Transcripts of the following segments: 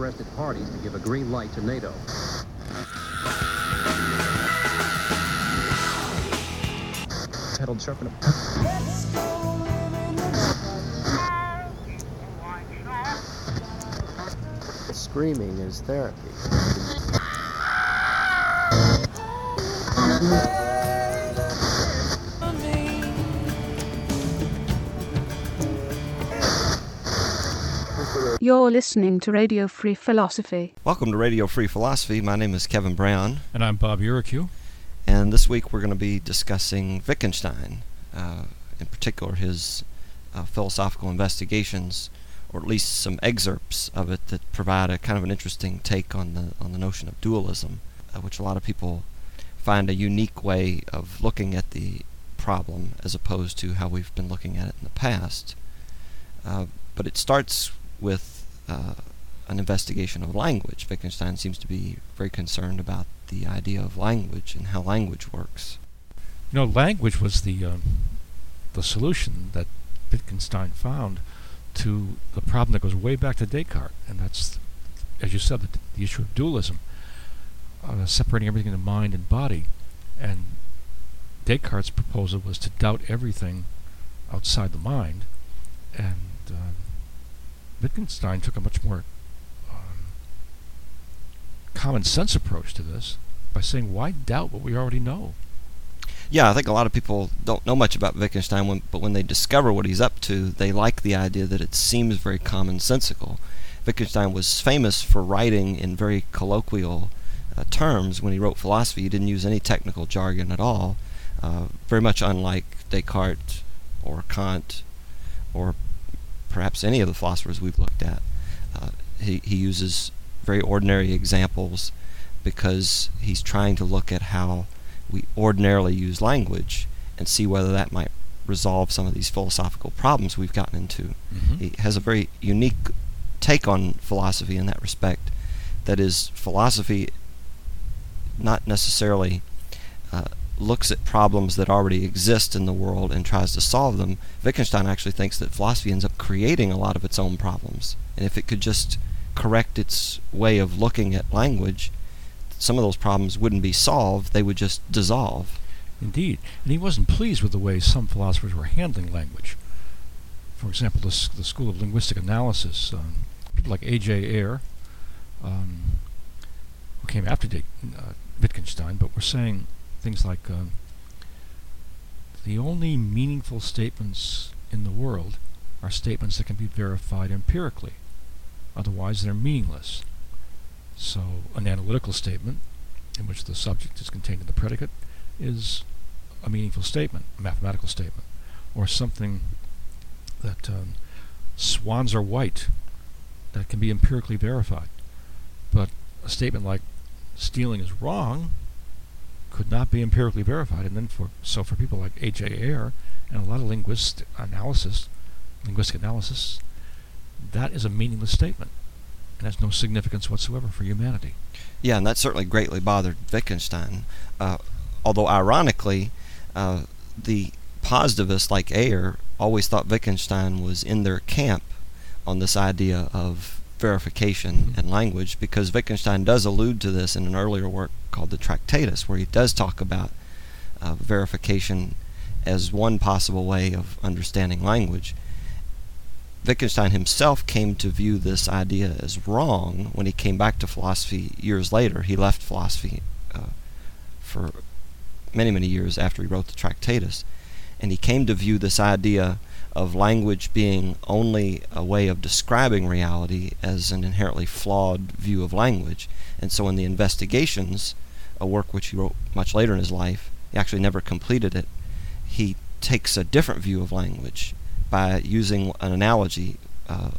interested parties to give a green light to NATO. Screaming is therapy. You're listening to Radio Free Philosophy. Welcome to Radio Free Philosophy. My name is Kevin Brown, And I'm Bob Uricu. and this week we're going to be discussing Wittgenstein, uh, in particular his uh, philosophical investigations, or at least some excerpts of it that provide a kind of an interesting take on the on the notion of dualism, uh, which a lot of people find a unique way of looking at the problem as opposed to how we've been looking at it in the past. Uh, but it starts with uh, an investigation of language. Wittgenstein seems to be very concerned about the idea of language and how language works. You know, language was the um, the solution that Wittgenstein found to the problem that goes way back to Descartes, and that's, as you said, the, the issue of dualism, uh, separating everything into mind and body. And Descartes' proposal was to doubt everything outside the mind, and uh, Wittgenstein took a much more um, common sense approach to this by saying, why doubt what we already know? Yeah, I think a lot of people don't know much about Wittgenstein, when, but when they discover what he's up to, they like the idea that it seems very commonsensical. Wittgenstein was famous for writing in very colloquial uh, terms. When he wrote philosophy, he didn't use any technical jargon at all, uh, very much unlike Descartes or Kant or perhaps any of the philosophers we've looked at. Uh, he, he uses very ordinary examples because he's trying to look at how we ordinarily use language and see whether that might resolve some of these philosophical problems we've gotten into. Mhm. He has a very unique take on philosophy in that respect. That is, philosophy not necessarily uh, looks at problems that already exist in the world and tries to solve them. Wittgenstein actually thinks that philosophy ends up creating a lot of its own problems. And if it could just correct its way of looking at language, some of those problems wouldn't be solved, they would just dissolve. Indeed. And he wasn't pleased with the way some philosophers were handling language. For example, the, the School of Linguistic Analysis, um, people like A.J. Ayer, um, who came after De- uh, Wittgenstein, but were saying things like um, the only meaningful statements in the world are statements that can be verified empirically. Otherwise, they're meaningless. So, an analytical statement, in which the subject is contained in the predicate, is a meaningful statement, a mathematical statement, or something that um, swans are white that can be empirically verified. But a statement like stealing is wrong could not be empirically verified. And then for so for people like H.A. Ayer and a lot of linguist analysis, linguistic analysis, that is a meaningless statement and has no significance whatsoever for humanity. Yeah, and that certainly greatly bothered Wittgenstein. Uh, although, ironically, uh, the positivists like Ayer always thought Wittgenstein was in their camp on this idea of verification and language because Wittgenstein does allude to this in an earlier work called the Tractatus, where he does talk about uh, verification as one possible way of understanding language. Wittgenstein himself came to view this idea as wrong when he came back to philosophy years later. He left philosophy uh, for many, many years after he wrote the Tractatus, and he came to view this idea of language being only a way of describing reality as an inherently flawed view of language. And so, in the Investigations, a work which he wrote much later in his life, he actually never completed it. He takes a different view of language by using an analogy uh,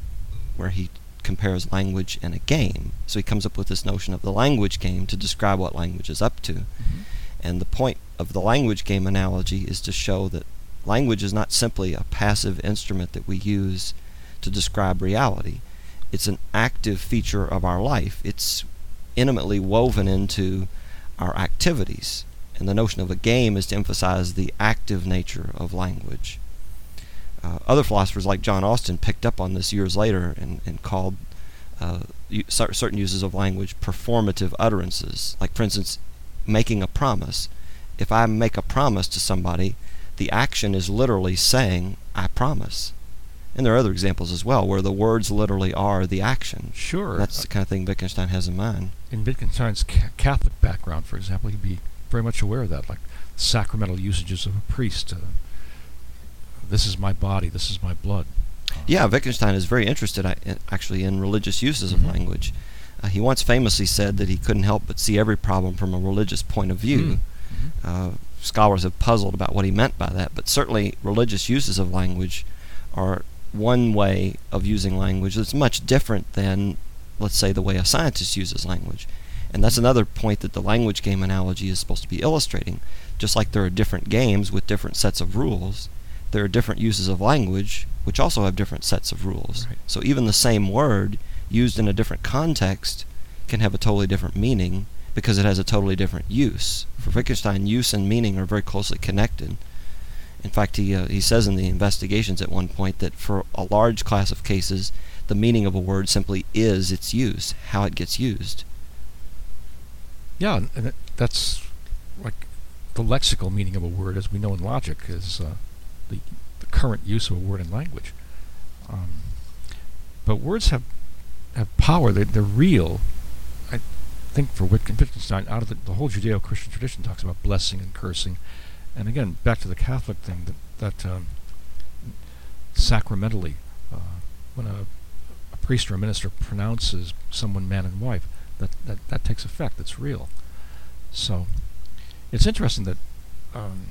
where he compares language and a game. So he comes up with this notion of the language game to describe what language is up to. And the point of the language game analogy is to show that language is not simply a passive instrument that we use to describe reality. It's an active feature of our life. It's intimately woven into our activities. And the notion of a game is to emphasize the active nature of language. Uh, other philosophers like John Austin picked up on this years later and, and called uh, certain uses of language performative utterances. Like, for instance, making a promise. If I make a promise to somebody, the action is literally saying, I promise. And there are other examples as well where the words literally are the action. Sure. That's the kind of thing Wittgenstein has in mind. in Wittgenstein's ca- Catholic background, for example, he'd be very much aware of that, like sacramental usages of a priest. Uh, this is my body. This is my blood. Uh, Yeah, Wittgenstein is very interested I- in- actually in religious uses of Mhm. language. Uh, he once famously said that he couldn't help but see every problem from a religious point of view. Mhm. Scholars have puzzled about what he meant by that, but certainly religious uses of language are one way of using language that's much different than, let's say, the way a scientist uses language. And that's another point that the language game analogy is supposed to be illustrating. Just like there are different games with different sets of rules, there are different uses of language which also have different sets of rules. Right. So even the same word used in a different context can have a totally different meaning because it has a totally different use. For Wittgenstein, use and meaning are very closely connected. In fact, he, uh, he says in the investigations at one point that for a large class of cases, the meaning of a word simply is its use, how it gets used. Yeah, and, that's like the lexical meaning of a word, as we know in logic, is uh, the, the current use of a word in language. Um, but words have have power. They, they're real. Think for Wittgenstein, out of the, the whole Judeo-Christian tradition talks about blessing and cursing, and again back to the Catholic thing that that um, sacramentally, uh, when a, a priest or a minister pronounces someone man and wife, that, that, that takes effect. It's real. So it's interesting that um,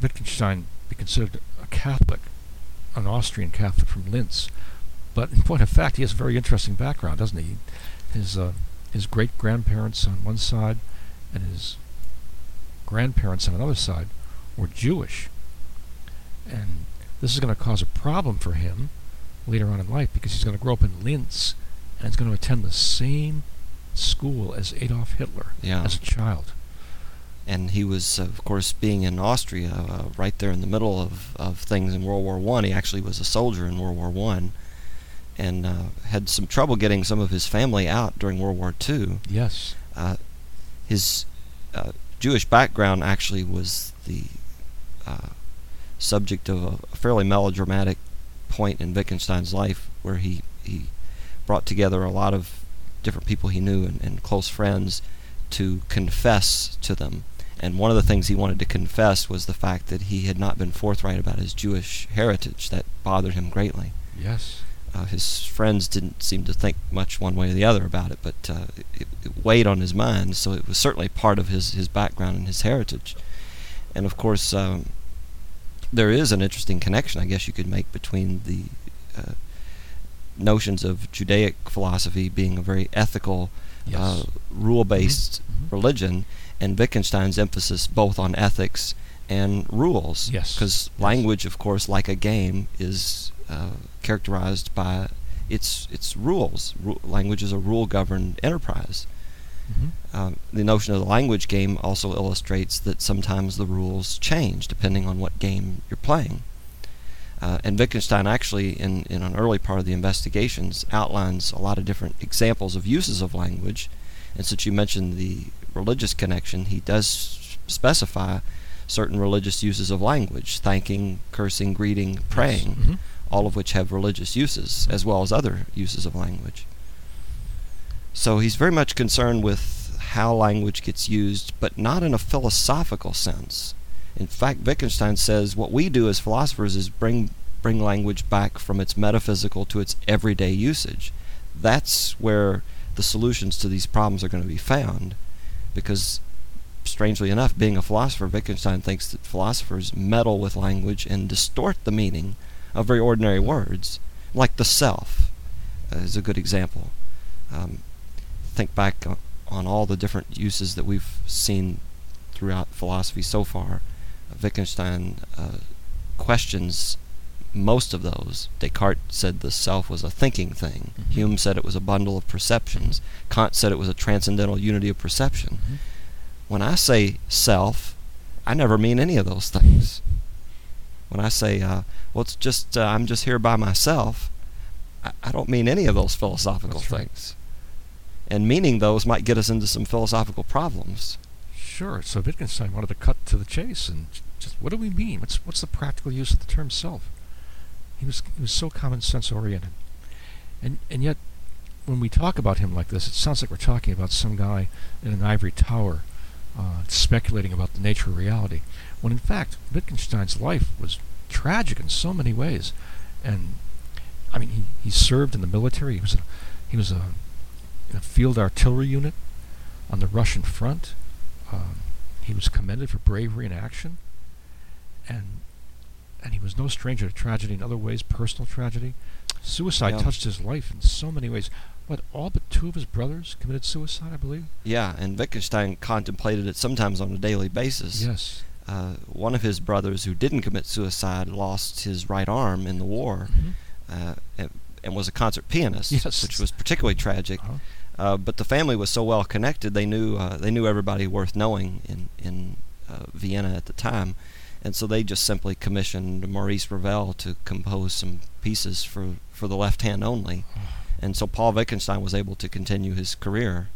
Wittgenstein be considered a Catholic, an Austrian Catholic from Linz. But in point of fact, he has a very interesting background, doesn't he? His uh, his great grandparents on one side, and his grandparents on another side, were Jewish. And this is going to cause a problem for him later on in life because he's going to grow up in Linz and he's going to attend the same school as Adolf Hitler Yeah. as a child. and he was, of course, being in Austria, uh, right there in the middle of, of things in World War One. He actually was a soldier in World War One, and uh, had some trouble getting some of his family out during World War II. Yes. Uh, his uh, Jewish background actually was the uh, subject of a, a fairly melodramatic point in Wittgenstein's life, where he he brought together a lot of different people he knew and, and close friends to confess to them. And one of the things he wanted to confess was the fact that he had not been forthright about his Jewish heritage. That bothered him greatly. Yes. Uh, his friends didn't seem to think much one way or the other about it, but uh, it, it weighed on his mind. So it was certainly part of his, his background and his heritage. And of course, um, there is an interesting connection, I guess you could make between the uh, notions of Judaic philosophy being a very ethical, Yes. uh, rule-based Mhm. religion, and Wittgenstein's emphasis both on ethics and rules. Yes. Because Yes. language, of course, like a game, is uh, characterized by its its rules. Ru- language is a rule-governed enterprise. Mhm. Um, the notion of the language game also illustrates that sometimes the rules change depending on what game you're playing. Uh, and Wittgenstein actually, in, in an early part of the investigations, outlines a lot of different examples of uses of language. And since you mentioned the religious connection, he does specify certain religious uses of language thanking, cursing, greeting, praying, Mhm. All of which have religious uses as well as other uses of language. So he's very much concerned with how language gets used, but not in a philosophical sense. In fact, Wittgenstein says what we do as philosophers is bring bring language back from its metaphysical to its everyday usage. That's where the solutions to these problems are going to be found, because strangely enough, being a philosopher, Wittgenstein thinks that philosophers meddle with language and distort the meaning of very ordinary words, like the self uh, is a good example. Um, think back on all the different uses that we've seen throughout philosophy so far. Wittgenstein uh, questions most of those. Descartes said the self was a thinking thing. Mhm. Hume said it was a bundle of perceptions. Kant said it was a transcendental unity of perception. Mhm. When I say self, I never mean any of those things. When I say, uh, well, it's just uh, I'm just here by myself, I, I don't mean any of those philosophical That's right. things. And meaning those might get us into some philosophical problems. Sure. So Wittgenstein wanted to cut to the chase and just what do we mean? What's what's the practical use of the term self? He was he was so common sense oriented, and and yet when we talk about him like this, it sounds like we're talking about some guy in an ivory tower, uh, speculating about the nature of reality. When in fact Wittgenstein's life was tragic in so many ways, and I mean he, he served in the military. He was a, he was a in a field artillery unit on the Russian front. Um, he was commended for bravery in action, and and he was no stranger to tragedy in other ways, personal tragedy. Suicide Yeah. touched his life in so many ways. What all but two of his brothers committed suicide, I believe. Yeah, and Wittgenstein contemplated it sometimes on a daily basis. Yes. Uh, one of his brothers who didn't commit suicide lost his right arm in the war Mhm. uh, and, and was a concert pianist, Yes. which was particularly tragic. Uh-huh. Uh, but the family was so well connected; they knew uh, they knew everybody worth knowing in in uh, Vienna at the time, and so they just simply commissioned Maurice Ravel to compose some pieces for for the left hand only, and so Paul Wittgenstein was able to continue his career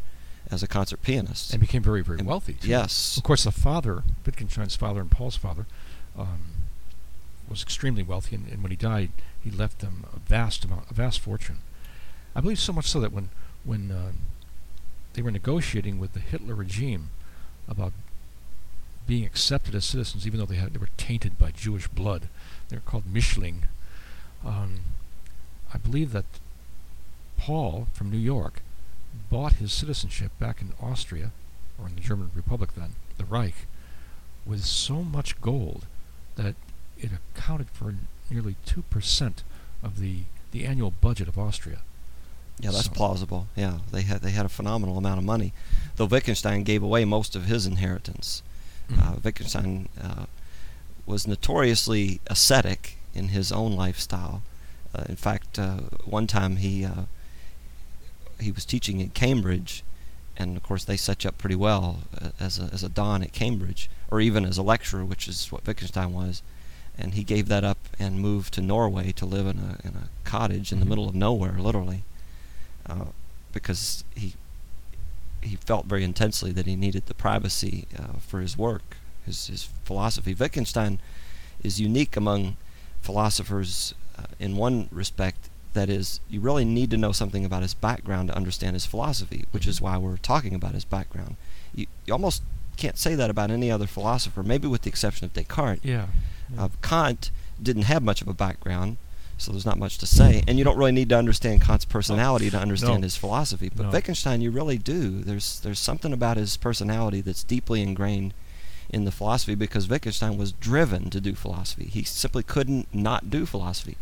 as a concert pianist. And became very, very And- wealthy. Too. Yes. Of course, the father, Wittgenstein's father and Paul's father, um, was extremely wealthy, and, and when he died, he left them a vast amount, a vast fortune. I believe so much so that when when uh, they were negotiating with the Hitler regime about being accepted as citizens, even though they had they were tainted by Jewish blood, they were called Mischling. Um, I believe that Paul from New York bought his citizenship back in Austria, or in the German Republic then, the Reich, with so much gold that it accounted for nearly 2% of the, the annual budget of Austria. Yeah, that's So- plausible. Yeah, they had they had a phenomenal amount of money, though Wittgenstein gave away most of his inheritance. Uh, Wittgenstein uh, was notoriously ascetic in his own lifestyle. Uh, in fact, uh, one time he uh, he was teaching at Cambridge, and of course they set you up pretty well uh, as a as a don at Cambridge, or even as a lecturer, which is what Wittgenstein was. And he gave that up and moved to Norway to live in a in a cottage in the Mhm. middle of nowhere, literally, uh, because he he felt very intensely that he needed the privacy uh, for his work, his his philosophy. Wittgenstein is unique among philosophers uh, in one respect. That is, you really need to know something about his background to understand his philosophy, which is Mhm. why we're talking about his background. You, you almost can't say that about any other philosopher, maybe with the exception of Descartes. Yeah. yeah. Uh, Kant didn't have much of a background, so there's not much to say. And you don't really need to understand Kant's personality to understand No. his philosophy. But No. Wittgenstein, you really do. There's there's something about his personality that's deeply ingrained in the philosophy because Wittgenstein was driven to do philosophy. He simply couldn't not do philosophy.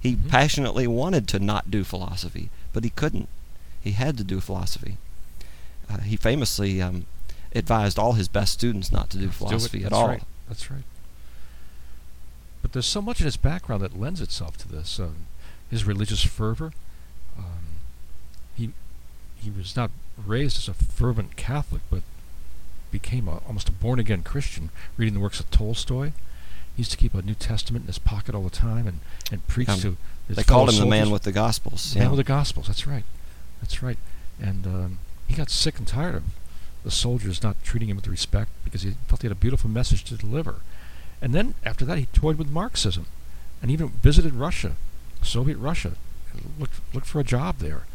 He Mhm. passionately wanted to not do philosophy, but he couldn't. He had to do philosophy. Uh, he famously um, advised all his best students not to do Do philosophy at all. That's all. Right. That's right. But there's so much in his background that lends itself to this. Um, his religious fervor. Um, he he was not raised as a fervent Catholic, but became a, almost a born again Christian, reading the works of Tolstoy. He used to keep a New Testament in his pocket all the time and, and preach Um, to his They called him fellow the man with the Gospels. Man yeah. with the Gospels. That's right. That's right. And um, he got sick and tired of the soldiers not treating him with respect because he felt he had a beautiful message to deliver. And then after that, he toyed with Marxism, and even visited Russia, Soviet Russia, looked looked for a job there.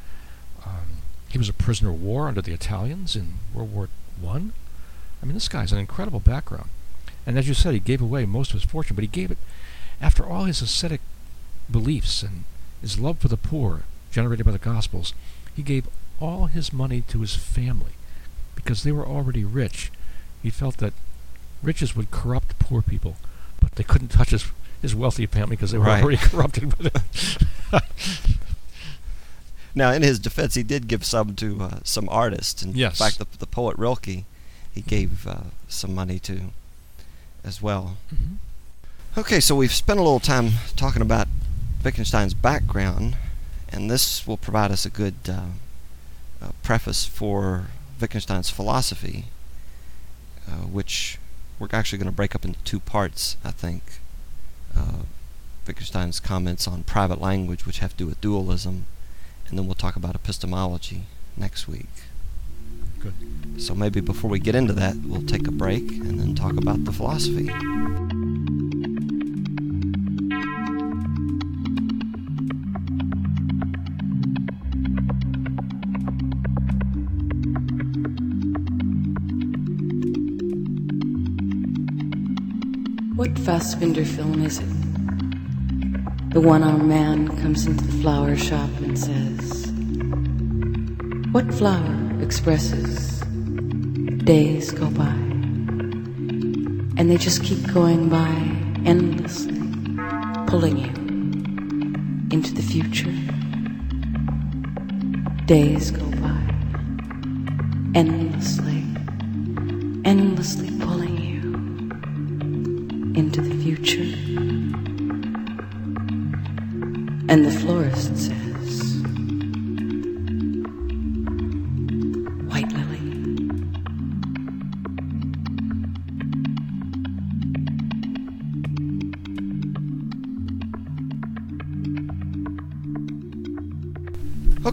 Um, he was a prisoner of war under the Italians in World War One. I. mean, this guy's an incredible background. And as you said, he gave away most of his fortune, but he gave it after all his ascetic beliefs and his love for the poor generated by the Gospels. He gave all his money to his family because they were already rich. He felt that riches would corrupt poor people, but they couldn't touch his his wealthy family because they were Right. already corrupted. Now, in his defense, he did give some to uh, some artists. In Yes. fact, the, the poet Rilke, he gave uh, some money to as well. Mhm. Okay, so we've spent a little time talking about Wittgenstein's background, and this will provide us a good uh, uh, preface for Wittgenstein's philosophy, uh, which we're actually going to break up into two parts, I think. Uh, Wittgenstein's comments on private language, which have to do with dualism, and then we'll talk about epistemology next week. Good. So maybe before we get into that, we'll take a break and then talk about the philosophy. What Fassbinder film is it? The one armed man comes into the flower shop and says, What flower expresses days go by? And they just keep going by endlessly, pulling you into the future. Days go by, endlessly, endlessly pulling you into the future. And the florist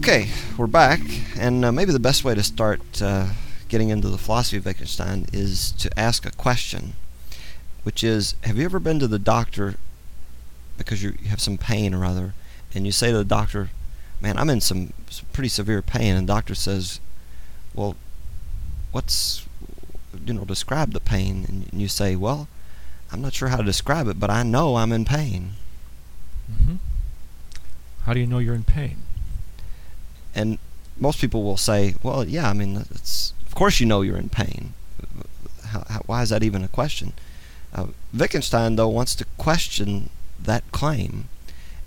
Okay, we're back, and uh, maybe the best way to start uh, getting into the philosophy of Wittgenstein is to ask a question, which is Have you ever been to the doctor because you have some pain or other, and you say to the doctor, Man, I'm in some, some pretty severe pain, and the doctor says, Well, what's, you know, describe the pain? And you say, Well, I'm not sure how to describe it, but I know I'm in pain. Mm-hmm. How do you know you're in pain? And most people will say, "Well, yeah, I mean, of course you know you're in pain. How, how, why is that even a question?" Uh, Wittgenstein though wants to question that claim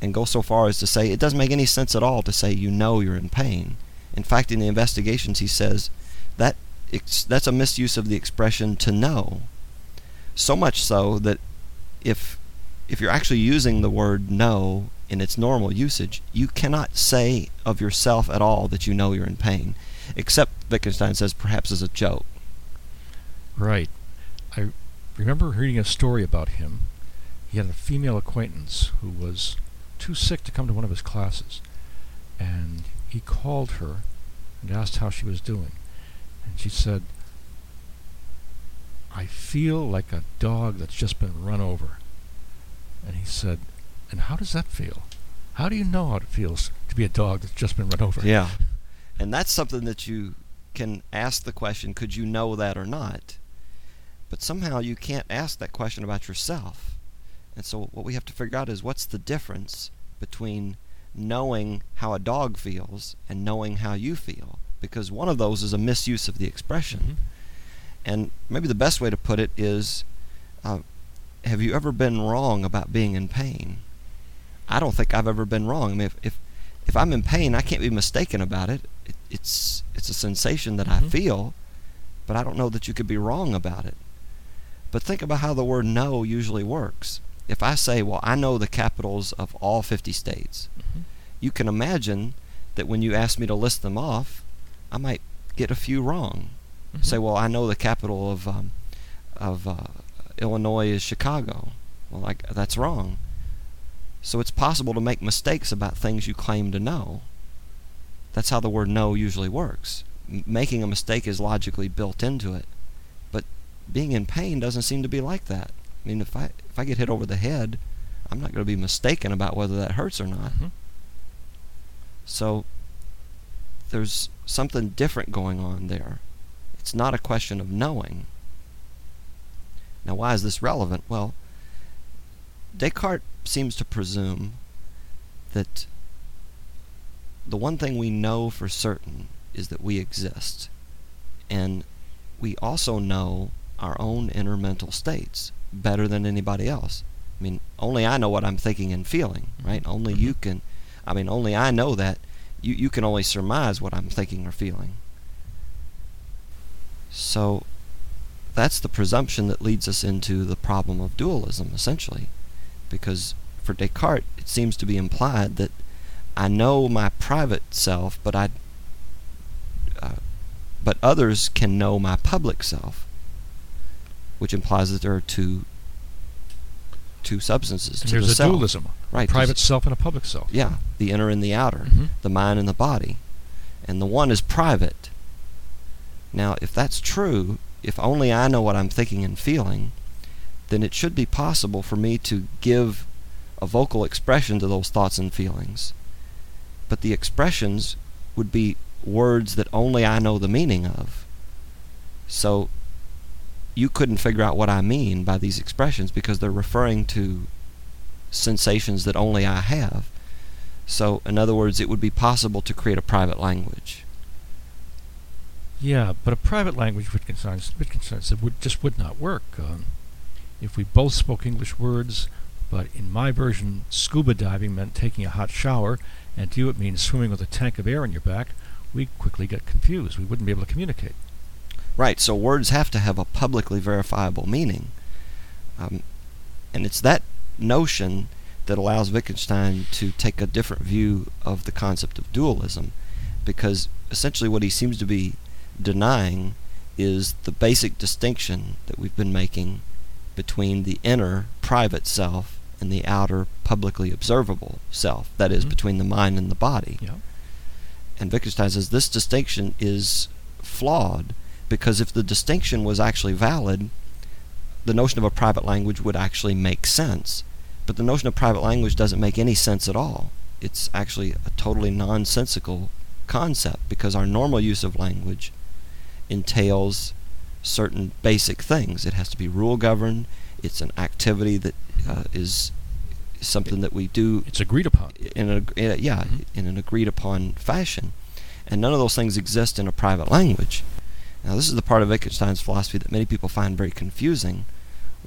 and go so far as to say it doesn't make any sense at all to say you know you're in pain. In fact, in the investigations, he says that ex- that's a misuse of the expression "to know." So much so that if if you're actually using the word know in its normal usage, you cannot say of yourself at all that you know you're in pain, except Wittgenstein says perhaps as a joke. Right. I remember reading a story about him. He had a female acquaintance who was too sick to come to one of his classes. And he called her and asked how she was doing. And she said, I feel like a dog that's just been run over. And he said, And how does that feel? How do you know how it feels to be a dog that's just been run over? Yeah. And that's something that you can ask the question, could you know that or not? But somehow you can't ask that question about yourself. And so what we have to figure out is what's the difference between knowing how a dog feels and knowing how you feel? Because one of those is a misuse of the expression. Mhm. And maybe the best way to put it is uh, have you ever been wrong about being in pain? I don't think I've ever been wrong. I mean, if, if, if I'm in pain, I can't be mistaken about it. it it's, it's a sensation that I Mhm. feel, but I don't know that you could be wrong about it. But think about how the word know usually works. If I say, well, I know the capitals of all 50 states, Mhm. you can imagine that when you ask me to list them off, I might get a few wrong. Mhm. Say, well, I know the capital of um, of uh, Illinois is Chicago. Well, like that's wrong. So it's possible to make mistakes about things you claim to know. That's how the word know usually works. M- making a mistake is logically built into it. But being in pain doesn't seem to be like that. I mean, if I if I get hit over the head, I'm not going to be mistaken about whether that hurts or not. Mhm. So there's something different going on there. It's not a question of knowing. Now, why is this relevant? Well, Descartes seems to presume that the one thing we know for certain is that we exist. And we also know our own inner mental states better than anybody else. I mean, only I know what I'm thinking and feeling, mm-hmm. right? Only you can, I mean, only I know that. You, you can only surmise what I'm thinking or feeling. So that's the presumption that leads us into the problem of dualism, essentially. Because for Descartes, it seems to be implied that I know my private self, but I, uh, but others can know my public self, which implies that there are two two substances to there's the a self. dualism. Right, A private self and a public self. Yeah, the inner and the outer, Mhm. the mind and the body. And the one is private. Now, if that's true, if only I know what I'm thinking and feeling, then it should be possible for me to give a vocal expression to those thoughts and feelings. But the expressions would be words that only I know the meaning of. So you couldn't figure out what I mean by these expressions because they're referring to sensations that only I have. So, in other words, it would be possible to create a private language. Yeah, but a private language, Wittgenstein, Wittgenstein said, would, just would not work. Um, if we both spoke English words, but in my version, scuba diving meant taking a hot shower, and to you it means swimming with a tank of air on your back, we'd quickly get confused. We wouldn't be able to communicate. Right, so words have to have a publicly verifiable meaning. Um, and it's that notion that allows Wittgenstein to take a different view of the concept of dualism, because essentially what he seems to be denying is the basic distinction that we've been making between the inner private self and the outer publicly observable self, that is, Mhm. between the mind and the body. Yeah. And Wittgenstein says this distinction is flawed because if the distinction was actually valid, the notion of a private language would actually make sense. But the notion of private language doesn't make any sense at all. It's actually a totally nonsensical concept because our normal use of language entails certain basic things. It has to be rule governed. It's an activity that uh, is something that we do It's agreed upon. in a in a- yeah Mhm. in an agreed upon fashion, and none of those things exist in a private language. Now, this is the part of Wittgenstein's philosophy that many people find very confusing.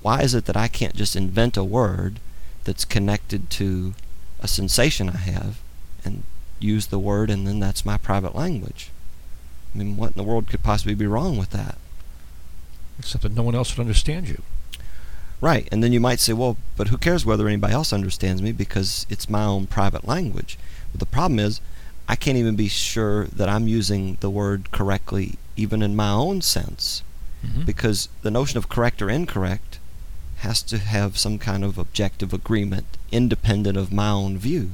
Why is it that I can't just invent a word that's connected to a sensation I have and use the word, and then that's my private language? I mean, what in the world could possibly be wrong with that? Except that no one else would understand you. Right, and then you might say, well, but who cares whether anybody else understands me because it's my own private language. But the problem is, I can't even be sure that I'm using the word correctly, even in my own sense, Mhm. because the notion of correct or incorrect has to have some kind of objective agreement independent of my own view.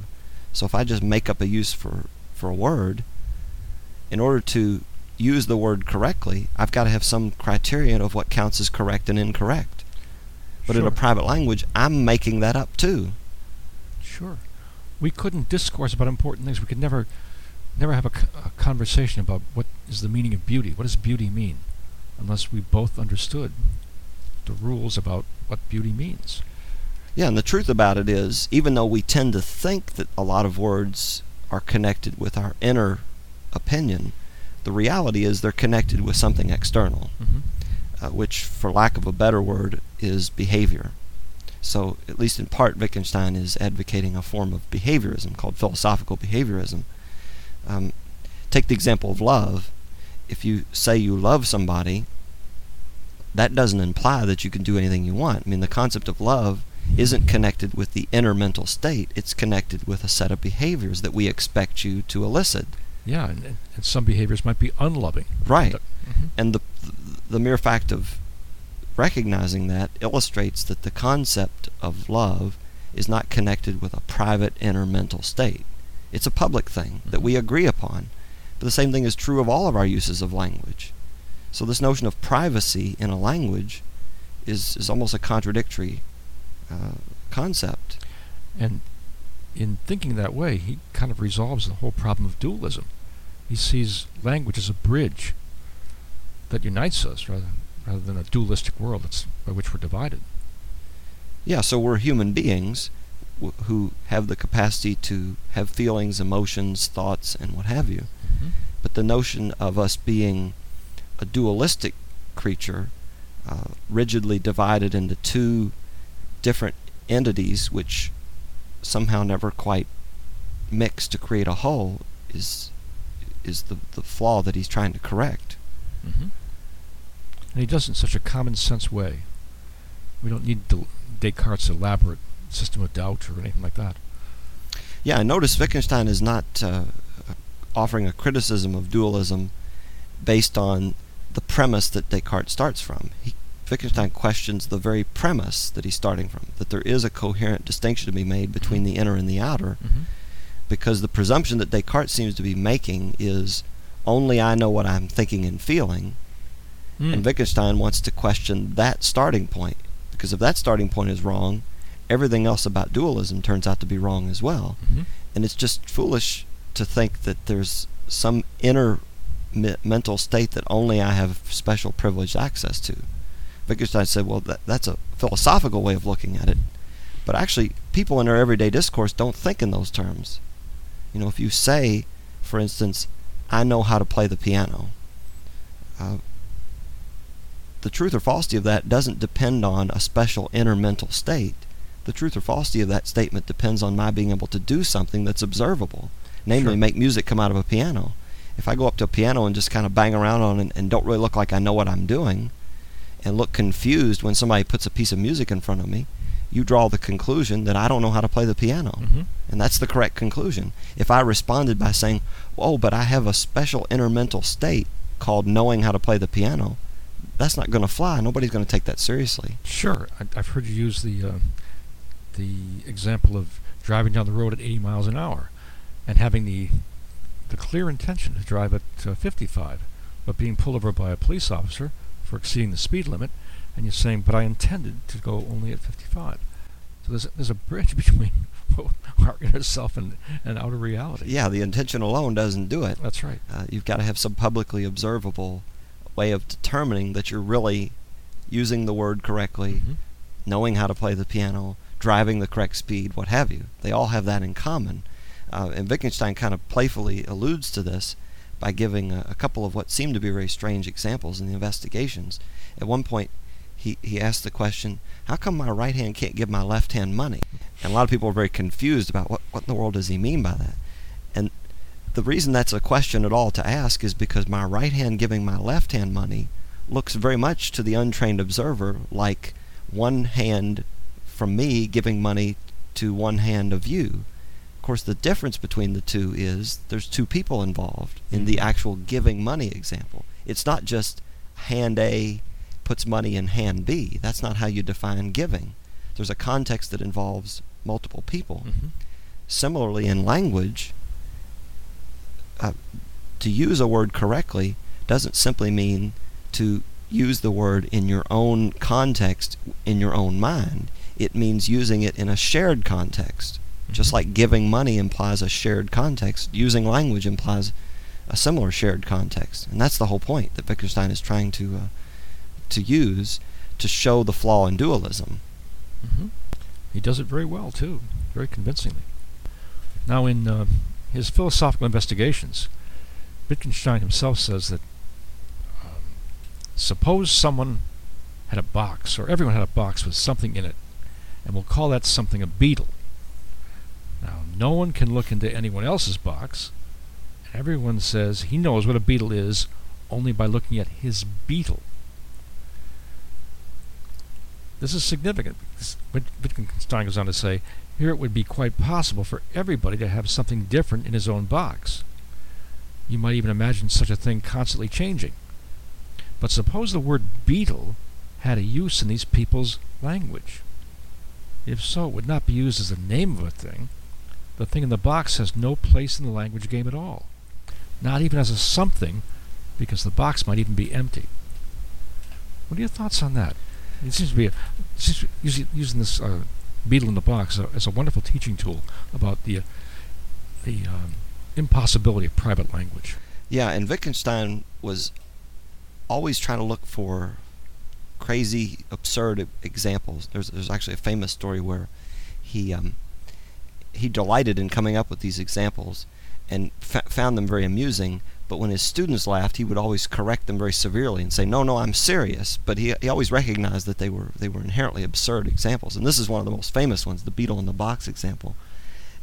So if I just make up a use for, for a word, in order to use the word correctly, I've got to have some criterion of what counts as correct and incorrect. But in a private language, I'm making that up too. Sure. We couldn't discourse about important things. We could never, never have a, c- a conversation about what is the meaning of beauty. What does beauty mean? Unless we both understood the rules about what beauty means. Yeah, and the truth about it is, even though we tend to think that a lot of words are connected with our inner opinion, the reality is they're connected with something external, Mm-hmm. uh, which, for lack of a better word, is behavior. So, at least in part, Wittgenstein is advocating a form of behaviorism called philosophical behaviorism. Um, take the example of love. If you say you love somebody, that doesn't imply that you can do anything you want. I mean, the concept of love isn't connected with the inner mental state, it's connected with a set of behaviors that we expect you to elicit. Yeah, and, and- some behaviors might be unloving. Right. Mhm. And the, the mere fact of recognizing that illustrates that the concept of love is not connected with a private inner mental state. It's a public thing that we agree upon. But the same thing is true of all of our uses of language. So this notion of privacy in a language is, is almost a contradictory uh, concept. And in thinking that way, he kind of resolves the whole problem of dualism. He sees language as a bridge that unites us rather, rather than a dualistic world that's, by which we're divided. Yeah, so we're human beings w- who have the capacity to have feelings, emotions, thoughts, and what have you. Mm-hmm. But the notion of us being a dualistic creature, uh, rigidly divided into two different entities which somehow never quite mix to create a whole, is is the, the flaw that he's trying to correct. Mm-hmm. And he does it in such a common sense way. We don't need Del- Descartes' elaborate system of doubt or anything like that. Yeah, I notice Wittgenstein is not uh, offering a criticism of dualism based on the premise that Descartes starts from. He Wittgenstein questions the very premise that he's starting from, that there is a coherent distinction to be made between the inner and the outer, Mhm. because the presumption that Descartes seems to be making is only I know what I'm thinking and feeling, Mm. and Wittgenstein wants to question that starting point, because if that starting point is wrong, everything else about dualism turns out to be wrong as well. Mhm. And it's just foolish to think that there's some inner me- mental state that only I have special privileged access to. Wittgenstein said, well, that, that's a philosophical way of looking at it. But actually, people in their everyday discourse don't think in those terms. You know, if you say, for instance, I know how to play the piano, uh, the truth or falsity of that doesn't depend on a special inner mental state. The truth or falsity of that statement depends on my being able to do something that's observable, namely Sure. make music come out of a piano. If I go up to a piano and just kind of bang around on it and don't really look like I know what I'm doing, and look confused when somebody puts a piece of music in front of me, you draw the conclusion that I don't know how to play the piano. Mhm. And that's the correct conclusion. If I responded by saying, Oh, but I have a special inner mental state called knowing how to play the piano, that's not going to fly. Nobody's going to take that seriously. Sure, I, I've heard you use the uh, the example of driving down the road at 80 miles an hour, and having the the clear intention to drive at uh, 55, but being pulled over by a police officer for exceeding the speed limit, and you're saying, "But I intended to go only at 55." So there's a, there's a bridge between our inner self and, and outer reality. Yeah, the intention alone doesn't do it. that's right. Uh, you've got to have some publicly observable way of determining that you're really using the word correctly, Mhm. knowing how to play the piano, driving the correct speed, what have you. They all have that in common. Uh, and Wittgenstein kind of playfully alludes to this by giving a, a couple of what seem to be very strange examples in the investigations. At one point, he, he asked the question, How come my right hand can't give my left hand money? And a lot of people are very confused about what, what in the world does he mean by that? And the reason that's a question at all to ask is because my right hand giving my left hand money looks very much to the untrained observer like one hand from me giving money to one hand of you. Of course, the difference between the two is there's two people involved in the Mhm. actual giving money example. It's not just hand A puts money in hand B. That's not how you define giving. There's a context that involves multiple people. Mhm. Similarly, in language, uh, to use a word correctly doesn't simply mean to use the word in your own context, in your own mind. It means using it in a shared context. Just like giving money implies a shared context, using language implies a similar shared context. And that's the whole point that Wittgenstein is trying to uh, to use to show the flaw in dualism. hmm He does it very well too, very convincingly. Now, in uh, his philosophical investigations, Wittgenstein himself says that um, suppose someone had a box, or everyone had a box with something in it, and we'll call that something a beetle. Now, no one can look into anyone else's box, and everyone says he knows what a beetle is only by looking at his beetle. This is significant Wittgenstein goes on to say, here it would be quite possible for everybody to have something different in his own box. You might even imagine such a thing constantly changing. But suppose the word beetle had a use in these people's language. If so, it would not be used as the name of a thing. The thing in the box has no place in the language game at all. Not even as a something, because the box might even be empty. What are your thoughts on that? It seems to be a, seems to be using, this uh, beetle in the box as a, as a wonderful teaching tool about the uh, the um, impossibility of private language. Yeah, and Wittgenstein was always trying to look for crazy, absurd examples. There's there's actually a famous story where he um, he delighted in coming up with these examples and f- found them very amusing. But when his students laughed, he would always correct them very severely and say, "No, no, I'm serious." But he he always recognized that they were they were inherently absurd examples. And this is one of the most famous ones, the beetle in the box example.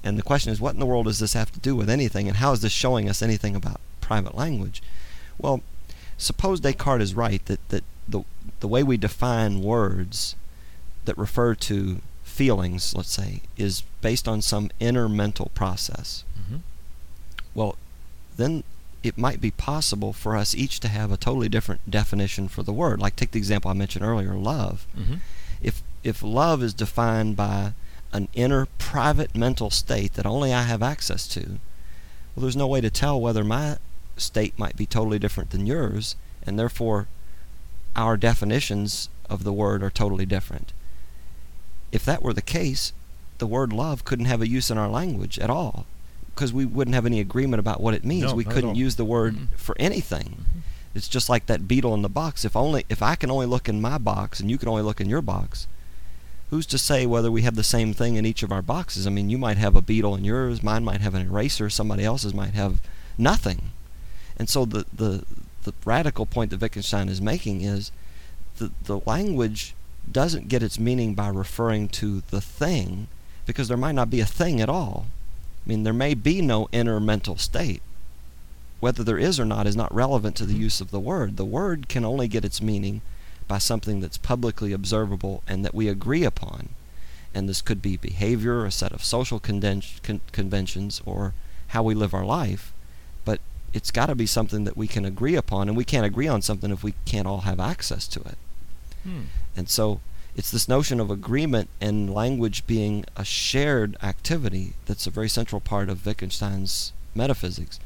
And the question is, what in the world does this have to do with anything? And how is this showing us anything about private language? Well, suppose Descartes is right that, that the, the way we define words that refer to feelings, let's say, is based on some inner mental process. Mm-hmm. Well, then it might be possible for us each to have a totally different definition for the word. Like take the example I mentioned earlier, love. Mm-hmm. If if love is defined by an inner private mental state that only I have access to, well there's no way to tell whether my state might be totally different than yours and therefore our definitions of the word are totally different. If that were the case, the word love couldn't have a use in our language at all because we wouldn't have any agreement about what it means. No, we couldn't use the word Mhm. for anything. Mhm. It's just like that beetle in the box. If only if I can only look in my box and you can only look in your box, who's to say whether we have the same thing in each of our boxes? I mean, you might have a beetle in yours, mine might have an eraser, somebody else's might have nothing. And so the the the radical point that Wittgenstein is making is the the language doesn't get its meaning by referring to the thing because there might not be a thing at all. I mean, there may be no inner mental state. Whether there is or not is not relevant to the Mhm. use of the word. The word can only get its meaning by something that's publicly observable and that we agree upon. And this could be behavior, a set of social con- conventions, or how we live our life. But it's got to be something that we can agree upon, and we can't agree on something if we can't all have access to it. Hmm. And so it's this notion of agreement and language being a shared activity that's a very central part of Wittgenstein's metaphysics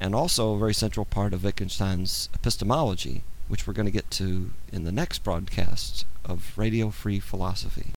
and also a very central part of Wittgenstein's epistemology, which we're going to get to in the next broadcast of Radio Free Philosophy.